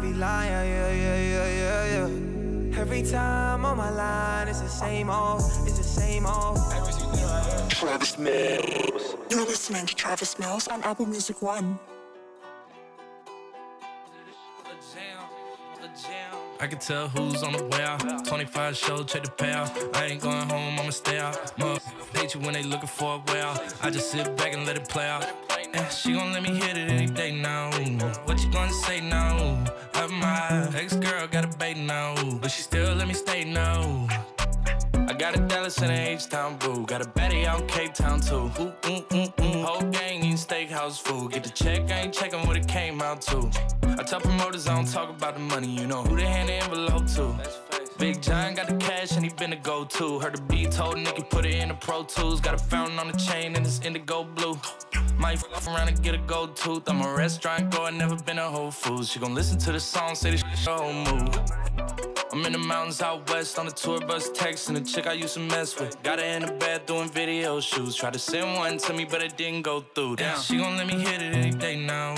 every line, yeah, yeah, yeah, yeah, yeah, yeah. Every time on my line, it's the same old, it's the same old. Travis Mills. You're listening to Travis Mills on Apple Music One. I can tell who's on the way out. 25 show, check the payout. I ain't going home, I'ma stay out. Mother hate you when they looking for a way out. I just sit back and let it play out. And she gon' let me hit it any day now. What you gonna say now? My ex girl got a bait now, but she still let me stay now. I got a Dallas and a H-Town boo. Got a Betty out Cape Town too. Ooh, mm, mm, mm. Whole gang eating steakhouse food. Get the check, I ain't checking what it came out to. I tell promoters I don't talk about the money. You know who they hand the envelope to. Big John got the cash and he been the go-to. Heard the beat told Nicky put it in the Pro Tools. Got a fountain on the chain and it's indigo blue. Might f around and get a gold tooth. I'm a restaurant goer, never been a Whole Foods. She gon' listen to the song, say this shit whole move. I'm in the mountains out west on the tour bus, texting the chick I used to mess with. Got her in the bed doing video shoots. Tried to send one to me, but it didn't go through. Damn, she gon' let me hit it any day now.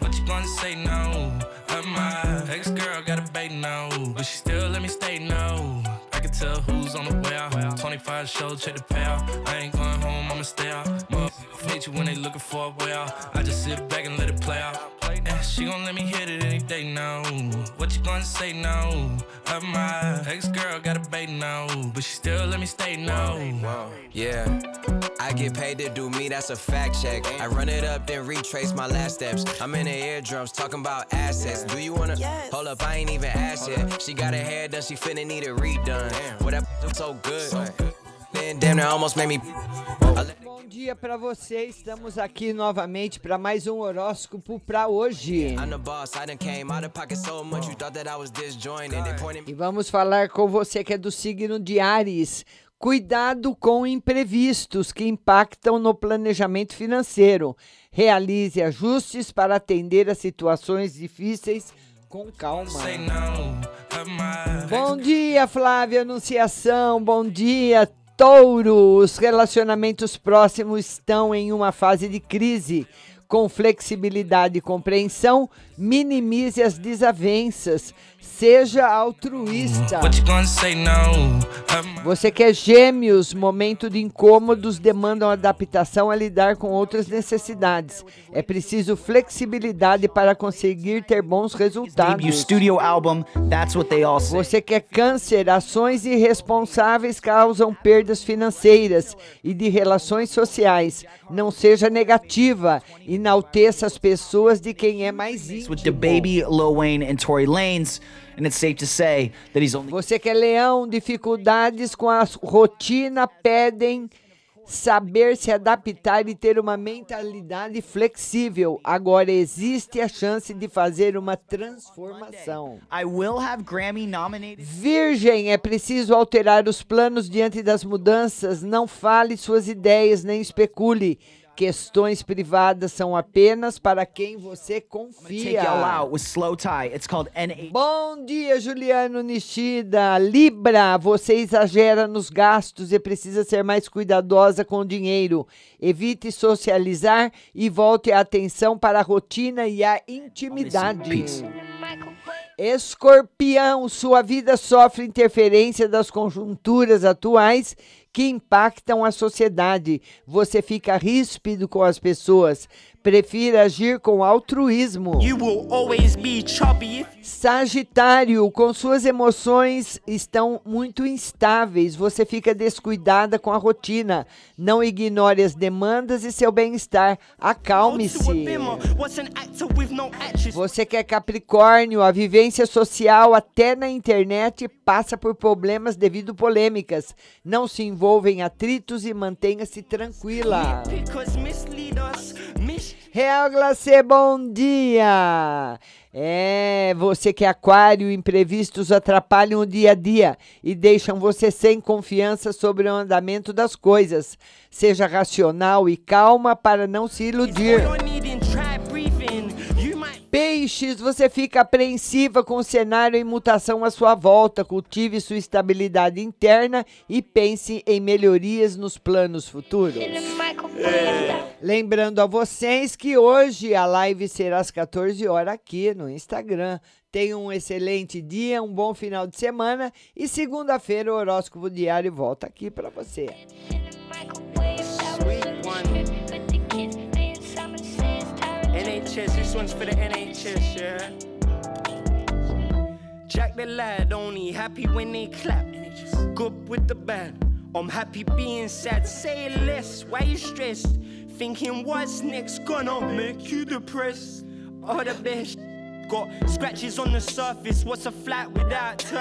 What you gonna say now? Uh, my ex girl got a bait now, but she still let me stay now. I can tell who's on the way out. 25 shows, check the payout. I ain't going home, you when they looking for a way out. I just sit back and let it play out. And she gon' let me hit it any day now. What you gonna say now? Of my ex girl got a bait now, but she still let me stay now. Yeah, I get paid to do me, that's a fact check. I run it up, then retrace my last steps. I'm in the eardrums talking about assets. Do you wanna hold up? I ain't even asked yet. She got her hair done, she finna need it redone. What that so good. Then damn, Bom dia pra você. Estamos aqui novamente para mais um horóscopo para hoje. E vamos falar com você que é do signo de Ares. Cuidado com imprevistos que impactam no planejamento financeiro. Realize ajustes para atender a situações difíceis com calma. Bom dia, Flávia Anunciação. Bom dia, Touro. Os relacionamentos próximos estão em uma fase de crise. Com flexibilidade e compreensão, minimize as desavenças. Seja altruísta. Você que é gêmeos, momento de incômodos demandam adaptação a lidar com outras necessidades. É preciso flexibilidade para conseguir ter bons resultados. Você que é câncer, ações irresponsáveis causam perdas financeiras e de relações sociais. Não seja negativa, enalteça as pessoas de quem é mais with the íntimo. baby Lil Wayne and Tory Lanez, and it's safe to say that he's only Você que é leão, dificuldades com a rotina pedem saber se adaptar e ter uma mentalidade flexível. Agora existe a chance de fazer uma transformação. I will have Grammy nominated. Virgem, é preciso alterar os planos diante das mudanças. Não fale suas ideias nem especule. Questões privadas são apenas para quem você confia. y'all out with Slow Tie. It's called N8. Bom dia, Juliano Nishida. Libra, você exagera nos gastos e precisa ser mais cuidadosa com o dinheiro. Evite socializar e volte a atenção para a rotina e a intimidade. Escorpião, sua vida sofre interferência das conjunturas atuais que impactam a sociedade. Você fica ríspido com as pessoas. Prefira agir com altruísmo. Sagitário, com suas emoções estão muito instáveis, você fica descuidada com a rotina. Não ignore as demandas e seu bem-estar. Acalme-se. Você que é Capricórnio, a vivência social até na internet passa por problemas devido polêmicas. Não se envolva em atritos e mantenha-se tranquila. Real Glacê, bom dia! É, você que é aquário, imprevistos atrapalham o dia a dia e deixam você sem confiança sobre o andamento das coisas. Seja racional e calma para não se iludir. Peixes, você fica apreensiva com o cenário em mutação à sua volta. Cultive sua estabilidade interna e pense em melhorias nos planos futuros. Lembrando a vocês que hoje a live será às 14 horas aqui no Instagram. Tenham um excelente dia, um bom final de semana e segunda-feira o horóscopo diário volta aqui para você. NHS, this one's for the NHS, yeah. Jack the lad, only happy when they clap. Good with the bad. I'm happy being sad. Say less, why you stressed? Thinking what's next gonna make you depressed? All the best. Got scratches on the surface. What's a flat without turn?